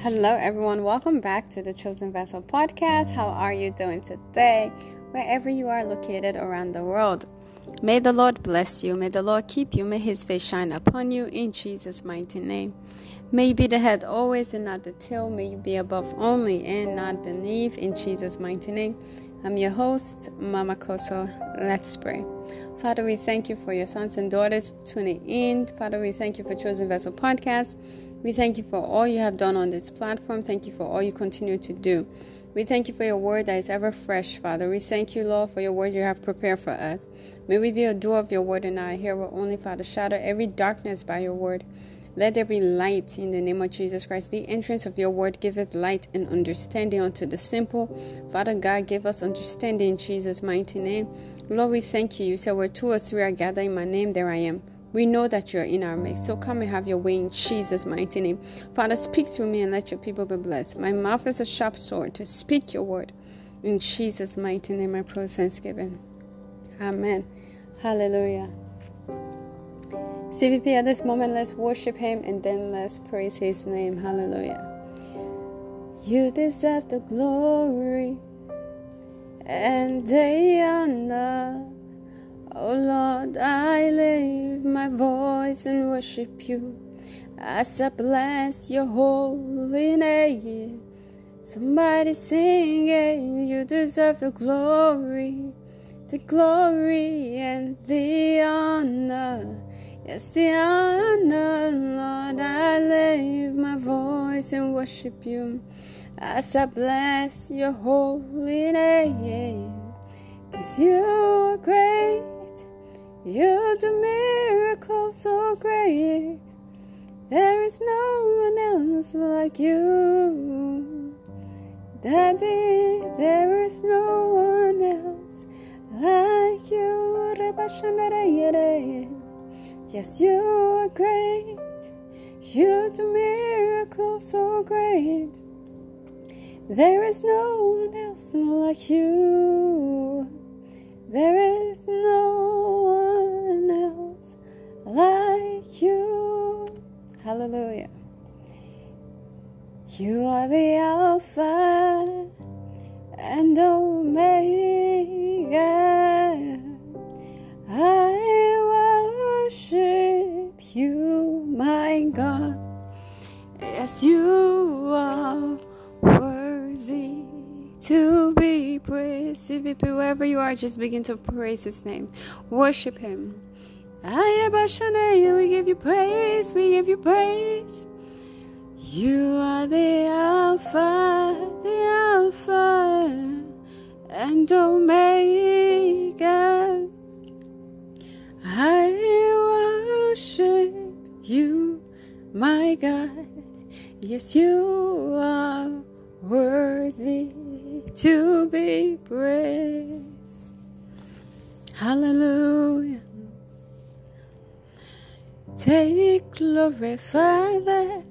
Hello, everyone. Welcome back to the Chosen Vessel podcast. How are you doing today? Wherever you are located around the world. May the Lord bless you. May the Lord keep you. May his face shine upon you in Jesus' mighty name. May you be the head always and not the tail. May you be above only and not beneath in Jesus' mighty name. I'm your host, Mama Kosso. Let's pray. Father, we thank you for your sons and daughters tuning in. Father, we thank you for Chosen Vessel Podcast. We thank you for all you have done on this platform. Thank you for all you continue to do. We thank you for your word that is ever fresh, Father. We thank you, Lord, for your word you have prepared for us. May we be a doer of your word and not a hearer only, Father. Shatter every darkness by your word. Let there be light in the name of Jesus Christ. The entrance of your word giveth light and understanding unto the simple. Father God, give us understanding in Jesus' mighty name. Lord, we thank you. You said where two or three are gathered in my name, there I am. We know that you're in our midst. So come and have your way in Jesus' mighty name. Father, speak through me and let your people be blessed. My mouth is a sharp sword to speak your word. In Jesus' mighty name, I pray thanksgiving. Amen. Hallelujah. CVP, at this moment, let's worship Him and then let's praise His name. Hallelujah. You deserve the glory and the honor. Oh Lord, I lift my voice and worship you as I bless your holy name. Somebody sing it, you deserve the glory, the glory and the honor. Yes, the honor, Lord, I lift my voice and worship you as I bless your holy name. Cause you are great. You do miracles so great. There is no one else like you. Daddy, there is no one else like you. Yes, you are great. You do miracles so great. There is no one else like you. There is no one else like you. Hallelujah. You are the Alpha and Omega. I worship you, my God. Yes, you are worthy to be praised. CVP, wherever you are, just begin to praise His name, worship Him. We give you praise, we give you praise. You are the Alpha, the Alpha and Omega. I worship you, my God. Yes, you are worthy to be praised. Hallelujah. Take glory, Father.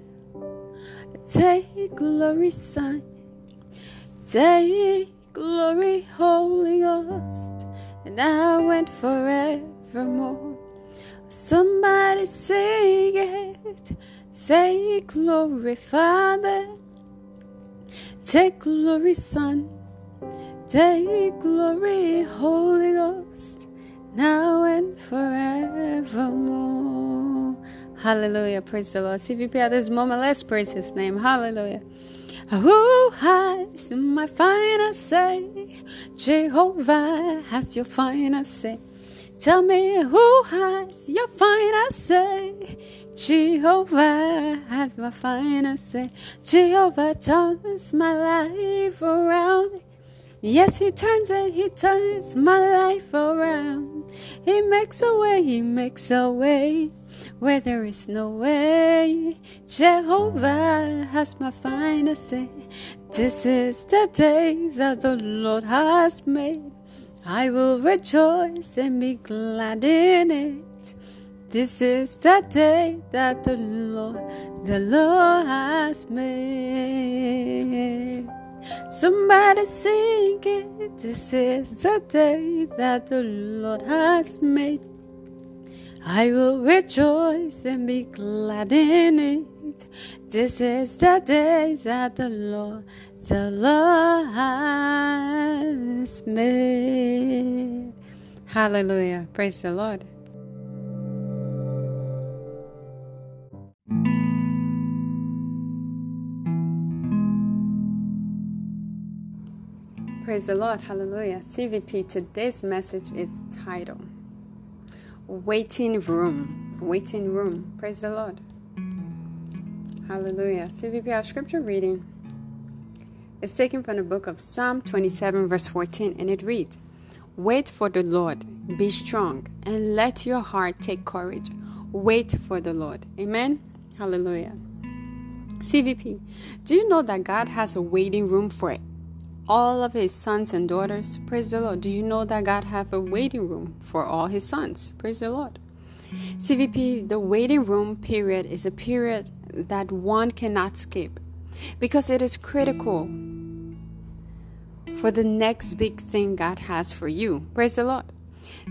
Take glory, Son. Take glory, Holy Ghost. And I now and forevermore. Somebody sing it. Take glory, Father. Take glory, Son. Take glory, Holy Ghost, now and forevermore. Hallelujah. Praise the Lord. CVP at this moment, let's praise His name. Hallelujah. Who has my final say? Jehovah has your final say. Tell me who has your final say? Jehovah has my final say. Jehovah turns my life around. Yes, He turns it, He turns my life around. He makes a way, He makes a way where there is no way. Jehovah has my final say. This is the day that the Lord has made. I will rejoice and be glad in it. This is the day that the Lord, the Lord has made. Somebody sing it. This is the day that the Lord has made. I will rejoice and be glad in it. This is the day that the Lord, the Lord has made. Hallelujah. Praise the Lord. Praise the Lord. Hallelujah. CVP, today's message is titled Waiting Room. Waiting Room. Praise the Lord. Hallelujah. CVP, our scripture reading is taken from the book of Psalm 27, verse 14, and it reads Wait for the Lord, be strong, and let your heart take courage. Wait for the Lord. Amen. Hallelujah. CVP, do you know that God has a waiting room for all of his sons and daughters. Praise the Lord. Do you know that God have a waiting room for all his sons? Praise the Lord. CVP, the waiting room period is a period that one cannot skip because it is critical for the next big thing God has for you. Praise the Lord.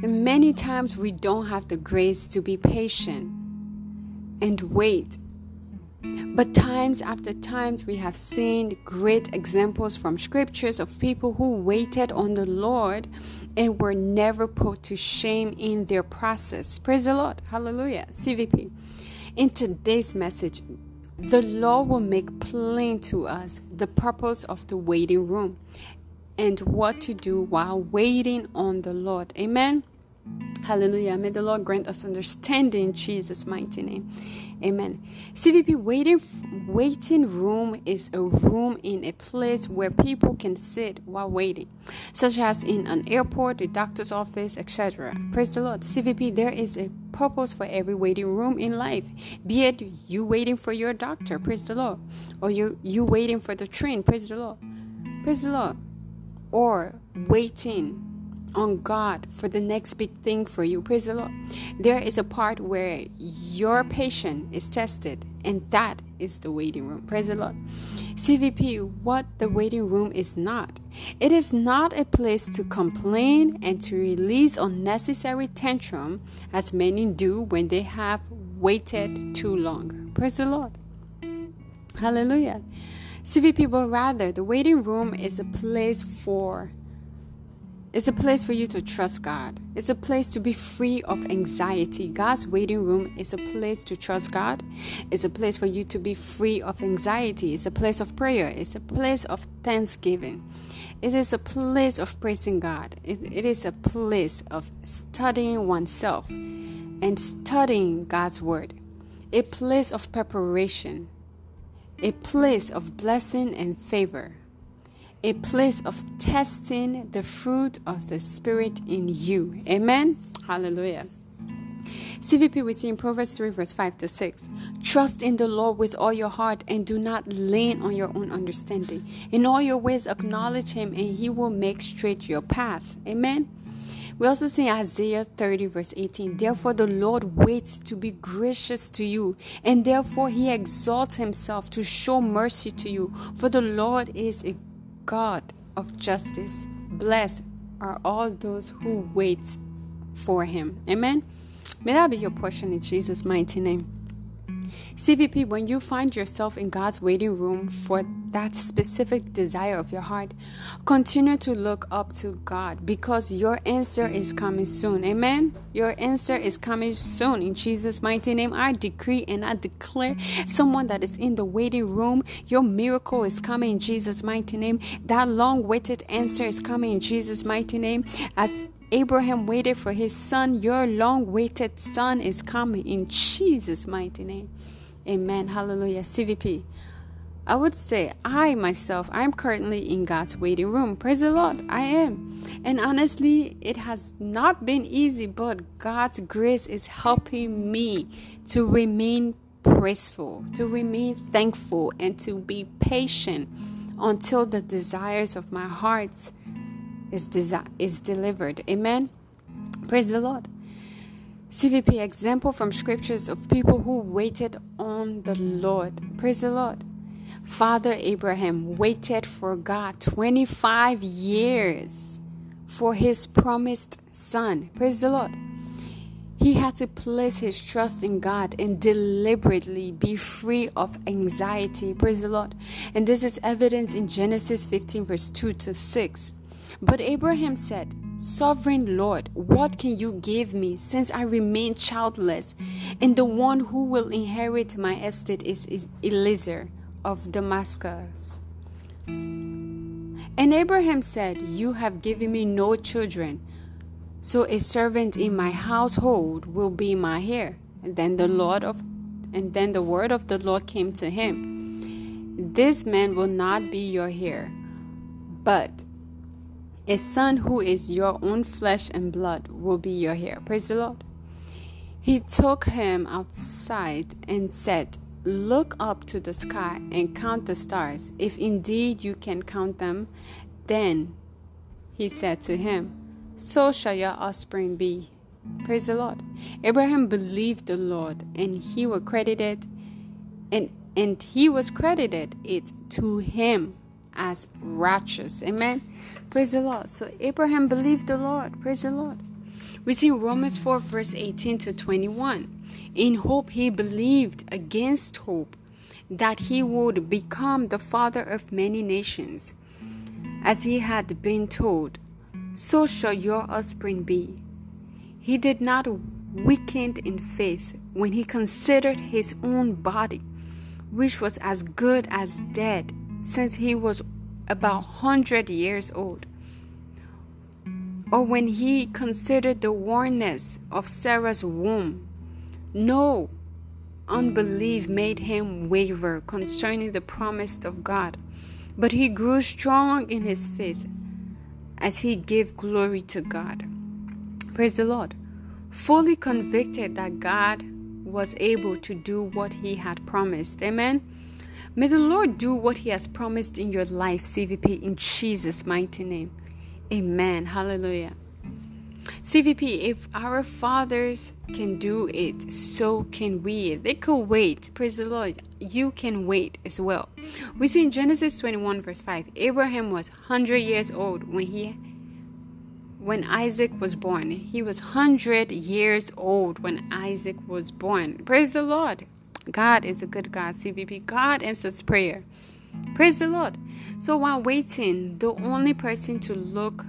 And many times we don't have the grace to be patient and wait but times after times, we have seen great examples from scriptures of people who waited on the Lord and were never put to shame in their process. Praise the Lord. Hallelujah. CVP. In today's message, the Lord will make plain to us the purpose of the waiting room and what to do while waiting on the Lord. Amen. Hallelujah. May the Lord grant us understanding in Jesus' mighty name. Amen. CVP waiting waiting room is a room in a place where people can sit while waiting, such as in an airport, a doctor's office, etc. Praise the Lord. CVP, there is a purpose for every waiting room in life. Be it you waiting for your doctor, praise the Lord, or you you waiting for the train, praise the Lord. Praise the Lord. Or waiting on God for the next big thing for you. Praise the Lord. There is a part where your patience is tested, and that is the waiting room. Praise the Lord. CVP, what the waiting room is not. It is not a place to complain and to release unnecessary tantrum as many do when they have waited too long. Praise the Lord. Hallelujah. CVP, but rather, the waiting room is a place for it's a place for you to trust God. It's a place to be free of anxiety. God's waiting room is a place to trust God. It's a place for you to be free of anxiety. It's a place of prayer. It's a place of thanksgiving. It is a place of praising God. it, it is a place of studying oneself and studying God's word. A place of preparation. A place of blessing and favor a place of testing the fruit of the Spirit in you. Amen. Hallelujah. CVP we see in Proverbs 3, verse 5 to 6. Trust in the Lord with all your heart and do not lean on your own understanding. In all your ways, acknowledge Him and He will make straight your path. Amen. We also see Isaiah 30, verse 18. Therefore, the Lord waits to be gracious to you, and therefore He exalts Himself to show mercy to you. For the Lord is a God of justice. Blessed are all those who wait for him. Amen. May that be your portion in Jesus' mighty name. CVP, when you find yourself in God's waiting room for that specific desire of your heart, continue to look up to God because your answer is coming soon. Amen. Your answer is coming soon. In Jesus' mighty name, I decree and I declare someone that is in the waiting room, your miracle is coming in Jesus' mighty name. That long waited answer is coming in Jesus' mighty name. As Abraham waited for his son, your long waited son is coming in Jesus' mighty name. Amen. Hallelujah. CVP. I would say I myself, I'm currently in God's waiting room. Praise the Lord. I am. And honestly, it has not been easy, but God's grace is helping me to remain praiseful, to remain thankful, and to be patient until the desires of my heart is, desi- is delivered. Amen. Praise the Lord. CVP example from scriptures of people who waited on the Lord. Praise the Lord. Father Abraham waited for God 25 years for his promised son. Praise the Lord. He had to place his trust in God and deliberately be free of anxiety. Praise the Lord. And this is evidence in Genesis 15, verse 2 to 6. But Abraham said, Sovereign Lord, what can you give me since I remain childless? And the one who will inherit my estate is, is Eliezer of Damascus. And Abraham said, You have given me no children, so a servant in my household will be my heir. And then the Lord of and then the word of the Lord came to him. This man will not be your heir, but a son who is your own flesh and blood will be your heir. Praise the Lord. He took him outside and said, Look up to the sky and count the stars. If indeed you can count them, then he said to him, So shall your offspring be. Praise the Lord. Abraham believed the Lord, and he was credited, and and he was credited it to him as righteous. Amen. Praise the Lord. So Abraham believed the Lord. Praise the Lord. We see Romans 4, verse 18 to 21. In hope he believed against hope that he would become the father of many nations. As he had been told, so shall your offspring be. He did not weaken in faith when he considered his own body, which was as good as dead, since he was about 100 years old. Or when he considered the wornness of Sarah's womb, no, unbelief made him waver concerning the promise of God, but he grew strong in his faith as he gave glory to God. Praise the Lord. Fully convicted that God was able to do what he had promised. Amen. May the Lord do what he has promised in your life, CVP, in Jesus' mighty name. Amen. Hallelujah. CVP, if our fathers can do it, so can we. They could wait. Praise the Lord. You can wait as well. We see in Genesis 21, verse 5, Abraham was 100 years old when he when Isaac was born. He was 100 years old when Isaac was born. Praise the Lord. God is a good God, CVP. God answers prayer. Praise the Lord. So while waiting, the only person to look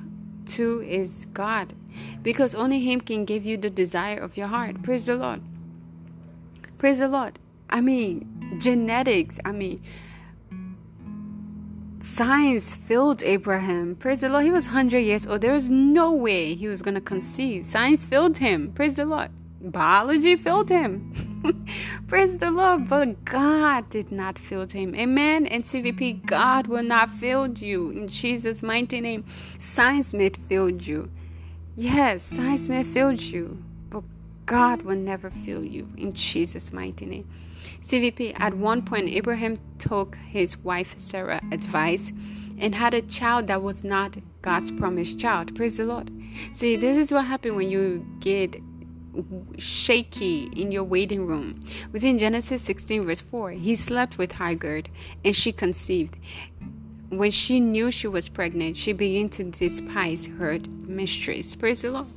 to is God because only Him can give you the desire of your heart. Praise the Lord. Praise the Lord. I mean, genetics, I mean, science filled Abraham. Praise the Lord. He was 100 years old. There was no way he was going to conceive. Science filled him. Praise the Lord. Biology filled him. Praise the Lord. But God did not fill him. Amen. And CVP, God will not fill you. In Jesus' mighty name. Science may fill you. Yes, science may fill you. But God will never fill you. In Jesus' mighty name. CVP, at one point, Abraham took his wife Sarah advice and had a child that was not God's promised child. Praise the Lord. See, this is what happened when you get shaky in your waiting room. Was in Genesis 16, verse 4. He slept with Hagar, and she conceived. When she knew she was pregnant, she began to despise her mistress. Praise the Lord.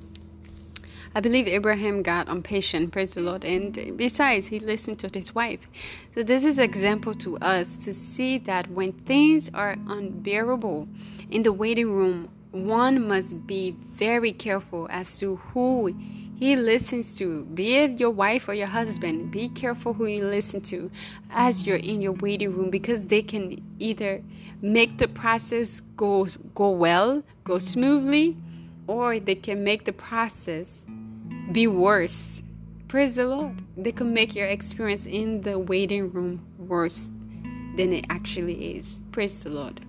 I believe Abraham got impatient, praise the Lord, and besides, he listened to his wife. So, this is example to us to see that when things are unbearable in the waiting room, one must be very careful as to who he listens to. Be it your wife or your husband, be careful who you listen to as you're in your waiting room because they can either make the process go go well, go smoothly, or they can make the process be worse. Praise the Lord. They can make your experience in the waiting room worse than it actually is. Praise the Lord.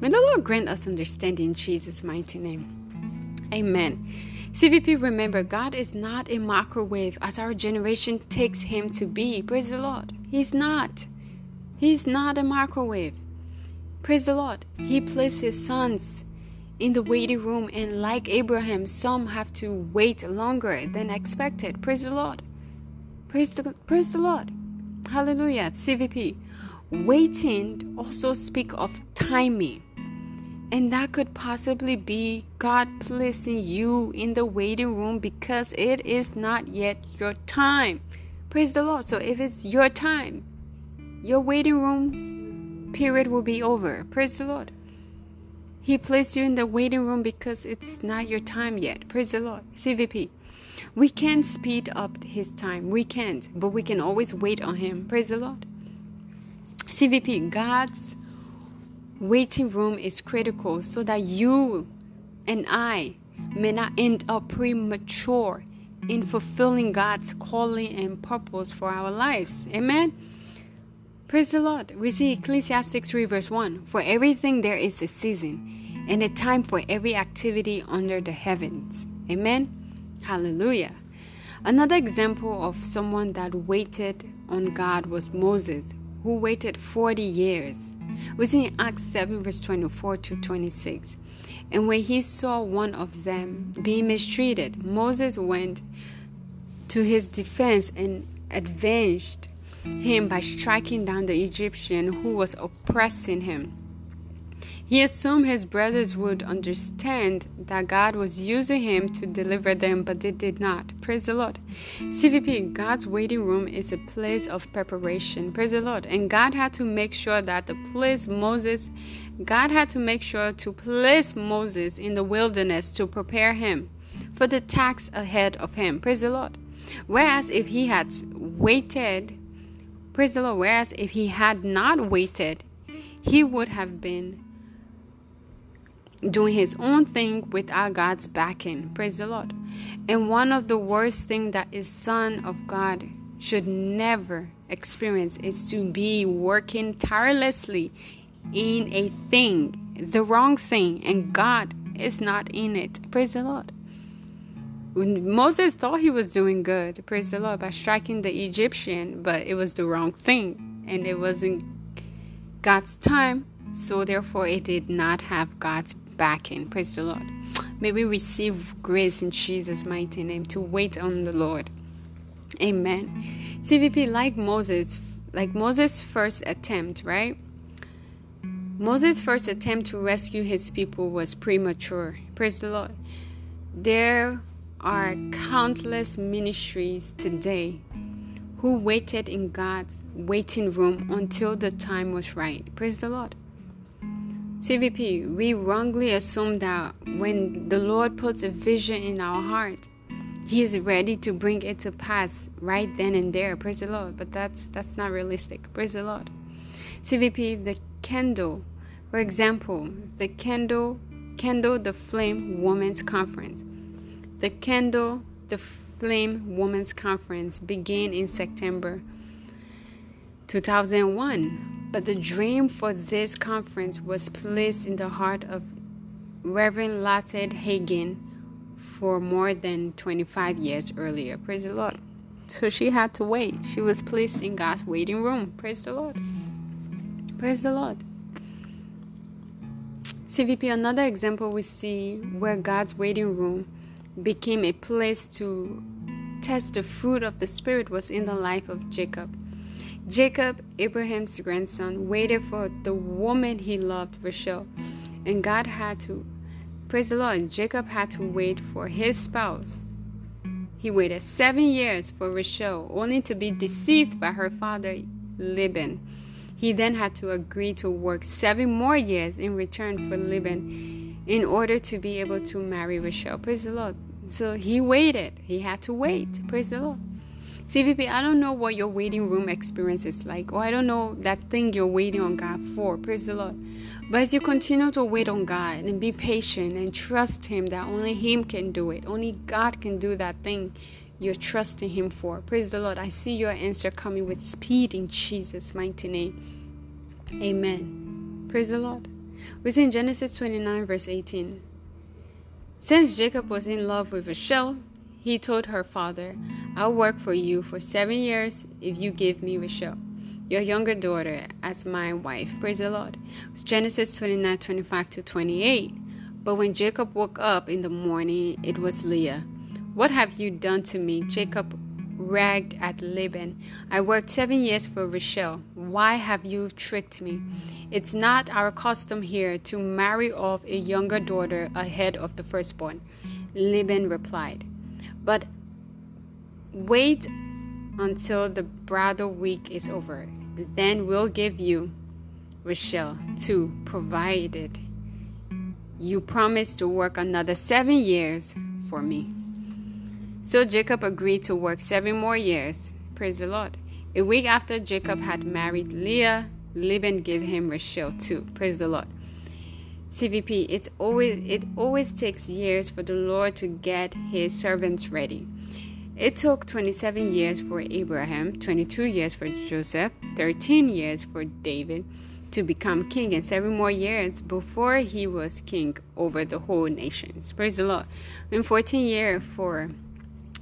May the Lord grant us understanding in Jesus' mighty name. Amen. CVP, remember, God is not a microwave as our generation takes him to be. Praise the Lord. He's not. He's not a microwave. Praise the Lord. He placed his sons in the waiting room, and like Abraham, some have to wait longer than expected. Praise the Lord. Praise the, praise the Lord. Hallelujah. CVP. Waiting also speak of timing. And that could possibly be God placing you in the waiting room because it is not yet your time. Praise the Lord. So if it's your time, your waiting room period will be over. Praise the Lord. He placed you in the waiting room because it's not your time yet. Praise the Lord. CVP. We can't speed up his time. We can't, but we can always wait on him. Praise the Lord. CVP, God's waiting room is critical so that you and I may not end up premature in fulfilling God's calling and purpose for our lives. Amen. Praise the Lord. We see Ecclesiastes 3, verse 1 For everything there is a season and a time for every activity under the heavens. Amen. Hallelujah. Another example of someone that waited on God was Moses, who waited 40 years. See in Acts 7, verse 24 to 26. And when he saw one of them being mistreated, Moses went to his defense and avenged him by striking down the Egyptian who was oppressing him. He assumed his brothers would understand that God was using him to deliver them, but they did not. Praise the Lord. CVP, God's waiting room is a place of preparation. Praise the Lord. And God had to make sure that the place Moses, God had to make sure to place Moses in the wilderness to prepare him for the task ahead of him. Praise the Lord. Whereas if he had waited Praise the Lord. Whereas if he had not waited, he would have been doing his own thing without God's backing. Praise the Lord. And one of the worst things that a son of God should never experience is to be working tirelessly in a thing, the wrong thing, and God is not in it. Praise the Lord. When Moses thought he was doing good, praise the Lord, by striking the Egyptian, but it was the wrong thing and it wasn't God's time, so therefore it did not have God's backing. Praise the Lord. May we receive grace in Jesus' mighty name to wait on the Lord. Amen. CVP, like Moses, like Moses' first attempt, right? Moses' first attempt to rescue his people was premature. Praise the Lord. There are countless ministries today who waited in God's waiting room until the time was right. Praise the Lord. CVP, we wrongly assume that when the Lord puts a vision in our heart, He is ready to bring it to pass right then and there. Praise the Lord. But that's that's not realistic. Praise the Lord. CVP, the candle, for example, the candle, candle the flame women's conference the Candle the Flame Women's Conference began in September 2001, but the dream for this conference was placed in the heart of Reverend Latte Hagin for more than 25 years earlier. Praise the Lord. So she had to wait. She was placed in God's waiting room. Praise the Lord. Praise the Lord. CVP, another example we see where God's waiting room became a place to test the fruit of the Spirit was in the life of Jacob. Jacob, Abraham's grandson, waited for the woman he loved, Rachel, and God had to, praise the Lord, Jacob had to wait for his spouse. He waited seven years for Rachel, only to be deceived by her father, Laban. He then had to agree to work seven more years in return for Laban in order to be able to marry Rachel. Praise the Lord. So he waited. He had to wait. Praise the Lord. CVP, I don't know what your waiting room experience is like, or I don't know that thing you're waiting on God for. Praise the Lord. But as you continue to wait on God and be patient and trust Him that only Him can do it, only God can do that thing you're trusting Him for. Praise the Lord. I see your answer coming with speed in Jesus' mighty name. Amen. Praise the Lord. We see in Genesis 29, verse 18. Since Jacob was in love with Rachel, he told her father, I'll work for you for seven years if you give me Rachel, your younger daughter, as my wife. Praise the Lord. It's Genesis 29 25 to 28. But when Jacob woke up in the morning, it was Leah. What have you done to me? Jacob ragged at Laban. I worked seven years for Rachel. why have you tricked me? It's not our custom here to marry off a younger daughter ahead of the firstborn. Laban replied, But wait until the bridal week is over. Then we'll give you Rachel too, provided you promise to work another seven years for me. So Jacob agreed to work seven more years. Praise the Lord. A week after Jacob had married Leah, Laban gave him Rachel too. Praise the Lord. CVP, it's always it always takes years for the Lord to get his servants ready. It took 27 years for Abraham, 22 years for Joseph, 13 years for David to become king, and seven more years before he was king over the whole nations. Praise the Lord. And 14 years for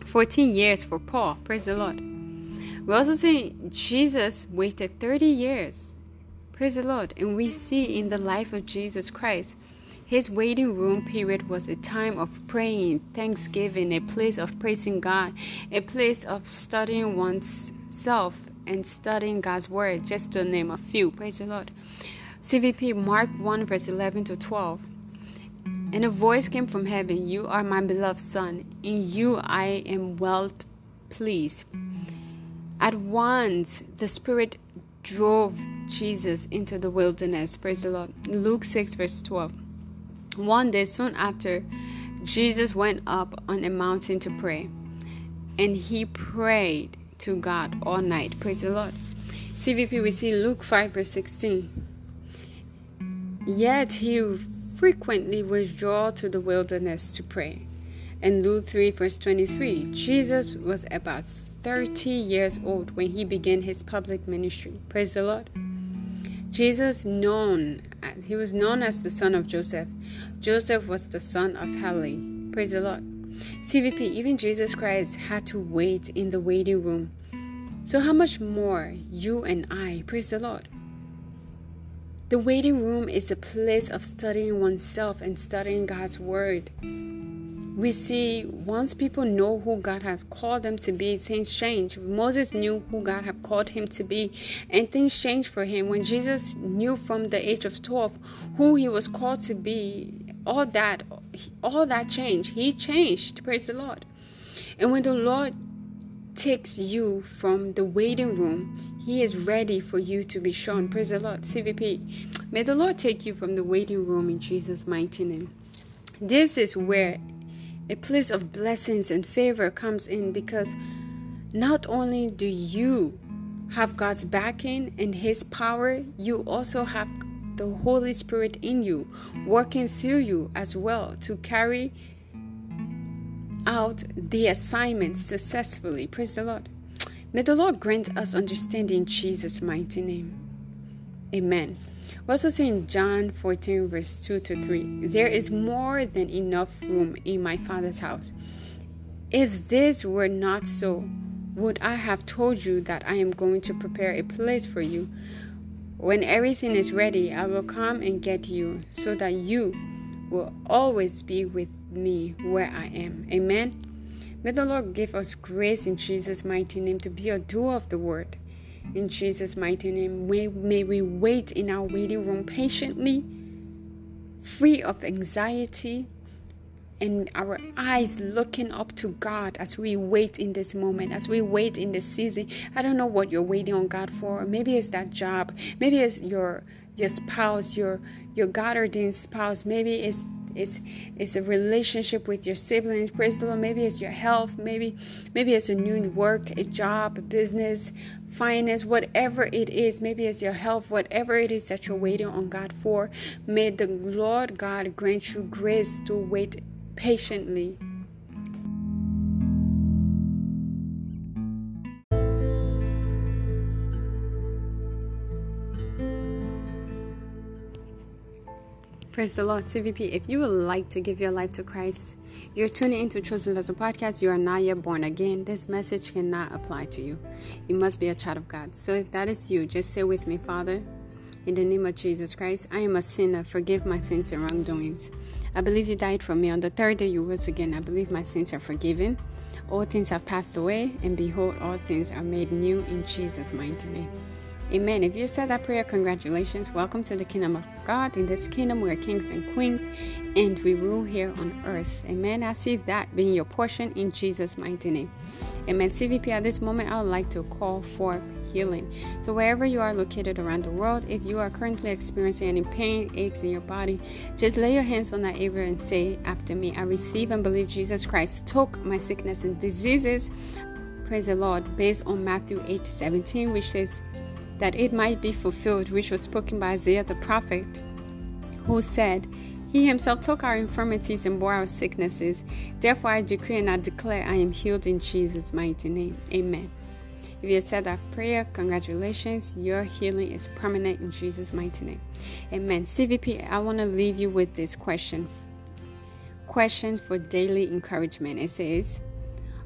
14 years for Paul. Praise the Lord. We also see Jesus waited 30 years. Praise the Lord. And we see in the life of Jesus Christ, his waiting room period was a time of praying, thanksgiving, a place of praising God, a place of studying one's self and studying God's word, just to name a few. Praise the Lord. CVP Mark 1, verse 11 to 12. And a voice came from heaven You are my beloved Son, in you I am well pleased. At once, the Spirit drove Jesus into the wilderness. Praise the Lord. Luke 6, verse 12. One day, soon after, Jesus went up on a mountain to pray, and he prayed to God all night. Praise the Lord. CVP, we see Luke 5, verse 16. Yet he frequently withdrew to the wilderness to pray. And Luke 3, verse 23, Jesus was about 30 years old when he began his public ministry. Praise the Lord. Jesus known he was known as the son of Joseph. Joseph was the son of Heli. Praise the Lord. CVP, even Jesus Christ had to wait in the waiting room. So how much more you and I, praise the Lord. The waiting room is a place of studying oneself and studying God's Word. We see once people know who God has called them to be, things change. Moses knew who God had called him to be, and things changed for him. When Jesus knew from the age of 12 who he was called to be, all that all that changed. He changed. Praise the Lord. And when the Lord takes you from the waiting room, he is ready for you to be shown. Praise the Lord. CVP. May the Lord take you from the waiting room in Jesus' mighty name. This is where a place of blessings and favor comes in because not only do you have God's backing and His power, you also have the Holy Spirit in you, working through you as well to carry out the assignment successfully. Praise the Lord. May the Lord grant us understanding in Jesus' mighty name. Amen. We also see in John 14, verse 2 to 3 there is more than enough room in my Father's house. If this were not so, would I have told you that I am going to prepare a place for you? When everything is ready, I will come and get you so that you will always be with me where I am. Amen. May the Lord give us grace in Jesus' mighty name to be a doer of the word. In Jesus' mighty name, may, may we wait in our waiting room patiently, free of anxiety, and our eyes looking up to God as we wait in this moment, as we wait in this season. I don't know what you're waiting on God for. Maybe it's that job. Maybe it's your your spouse, your your God ordained spouse. Maybe it's it's it's a relationship with your siblings. Praise the lord. Maybe it's your health. Maybe maybe it's a new work a job a business finance whatever it is. Maybe it's your health. Whatever it is that you're waiting on god for may the lord god grant you grace to wait patiently Praise the Lord, CVP. If you would like to give your life to Christ, you're tuning into Chosen Vessel Podcast. You are not yet born again. This message cannot apply to you. You must be a child of God. So if that is you, just say with me, Father, in the name of Jesus Christ, I am a sinner. Forgive my sins and wrongdoings. I believe you died for me. On the third day, you rose again. I believe my sins are forgiven. All things have passed away, and behold, all things are made new in Jesus' mighty name. Amen. If you said that prayer, congratulations. Welcome to the kingdom of God. In this kingdom, we're kings and queens, and we rule here on earth. Amen. I see that being your portion in Jesus' mighty name. Amen. CVP, at this moment, I would like to call for healing. So, wherever you are located around the world, if you are currently experiencing any pain, aches in your body, just lay your hands on that area and say after me, I receive and believe Jesus Christ took my sickness and diseases. Praise the Lord, based on Matthew 8 17, which says, that it might be fulfilled, which was spoken by Isaiah the prophet, who said, He himself took our infirmities and bore our sicknesses. Therefore, I decree and I declare I am healed in Jesus' mighty name. Amen. If you said that prayer, congratulations. Your healing is permanent in Jesus' mighty name. Amen. CVP, I want to leave you with this question. Question for daily encouragement. It says,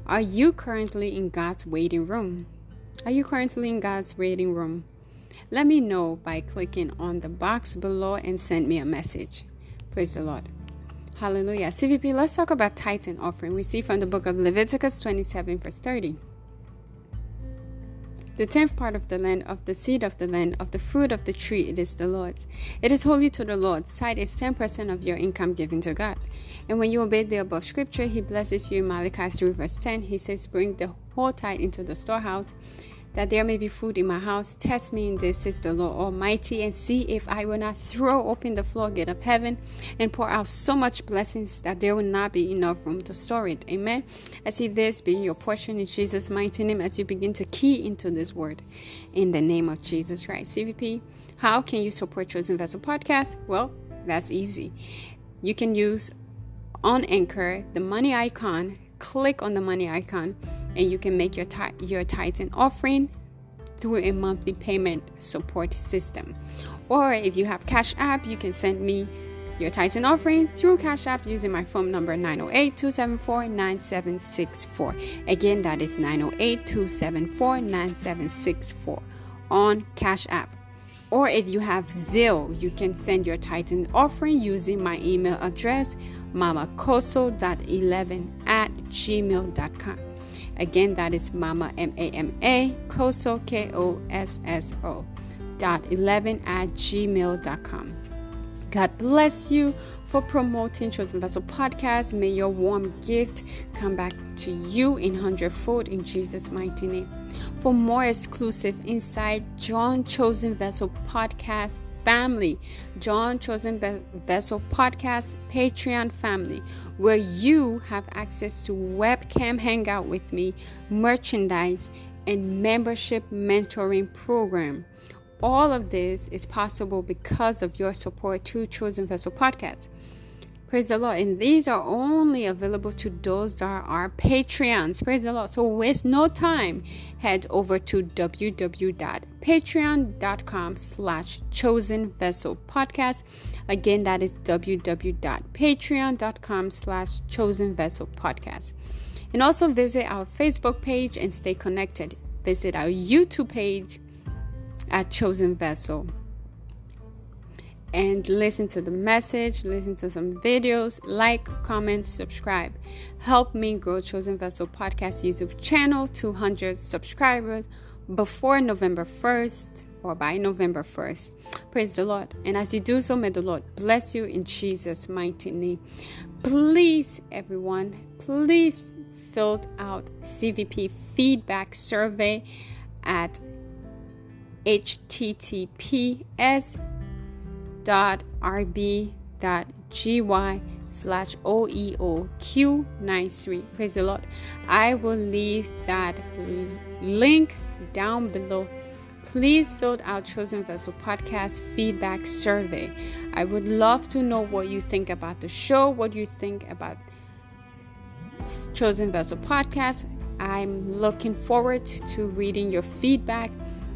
Are you currently in God's waiting room? Are you currently in God's waiting room? Let me know by clicking on the box below and send me a message. Praise the Lord. Hallelujah. CVP, let's talk about tithe and offering. We see from the book of Leviticus 27, verse 30. The tenth part of the land, of the seed of the land, of the fruit of the tree, it is the Lord's. It is holy to the Lord. Tithe is 10% of your income given to God. And when you obey the above scripture, He blesses you Malachi 3, verse 10. He says, Bring the whole tithe into the storehouse that there may be food in my house. Test me in this, says the Lord Almighty, and see if I will not throw open the floodgate of heaven and pour out so much blessings that there will not be enough room to store it. Amen. I see this being your portion in Jesus' mighty name as you begin to key into this word in the name of Jesus Christ. CVP, how can you support Chosen Vessel Podcast? Well, that's easy. You can use on Anchor the money icon, click on the money icon and you can make your t- your tithes and offering through a monthly payment support system. Or if you have Cash App, you can send me your tithes and offerings through Cash App using my phone number 908 274 9764. Again, that is 908 274 9764 on Cash App. Or if you have Zelle, you can send your Titan offering using my email address mamakosso.11 at gmail.com. Again, that is Mama M A M A Kosso K O S S O dot 11 at gmail.com. God bless you for promoting Chosen Vessel Podcast. May your warm gift come back to you in hundredfold in Jesus' mighty name. For more exclusive insight, join Chosen Vessel Podcast family, John Chosen Vessel Podcast Patreon family, where you have access to webcam hangout with me, merchandise, and membership mentoring program. All of this is possible because of your support to Chosen Vessel Podcast. Praise the Lord. And these are only available to those that are Patreons. Praise the Lord. So waste no time. Head over to www.patreon.com slash chosen vessel podcast. Again, that is www.patreon.com slash chosen vessel podcast. And also visit our Facebook page and stay connected. Visit our YouTube page at Chosen Vessel and listen to the message, listen to some videos, like, comment, subscribe. Help me grow Chosen Vessel Podcast YouTube channel to 100 subscribers before November 1st or by November 1st. Praise the Lord. And as you do so, may the Lord bless you in Jesus' mighty name. Please, everyone, please fill out CVP feedback survey at https rb.gy slash OEOQ93. Praise the Lord. I will leave that link down below. Please fill out Chosen Vessel Podcast feedback survey. I would love to know what you think about the show, what you think about Chosen Vessel Podcast. I'm looking forward to reading your feedback.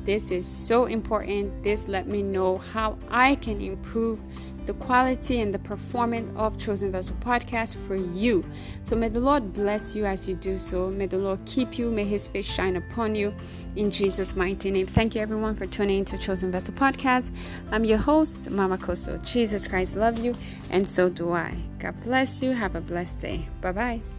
This is so important. This let me know how I can improve the quality and the performance of Chosen Vessel podcast for you. So may the Lord bless you as you do so. May the Lord keep you. May his face shine upon you in Jesus' mighty name. Thank you everyone for tuning into Chosen Vessel podcast. I'm your host, Mama Kosso. Jesus Christ love you, and so do I. God bless you. Have a blessed day. Bye bye.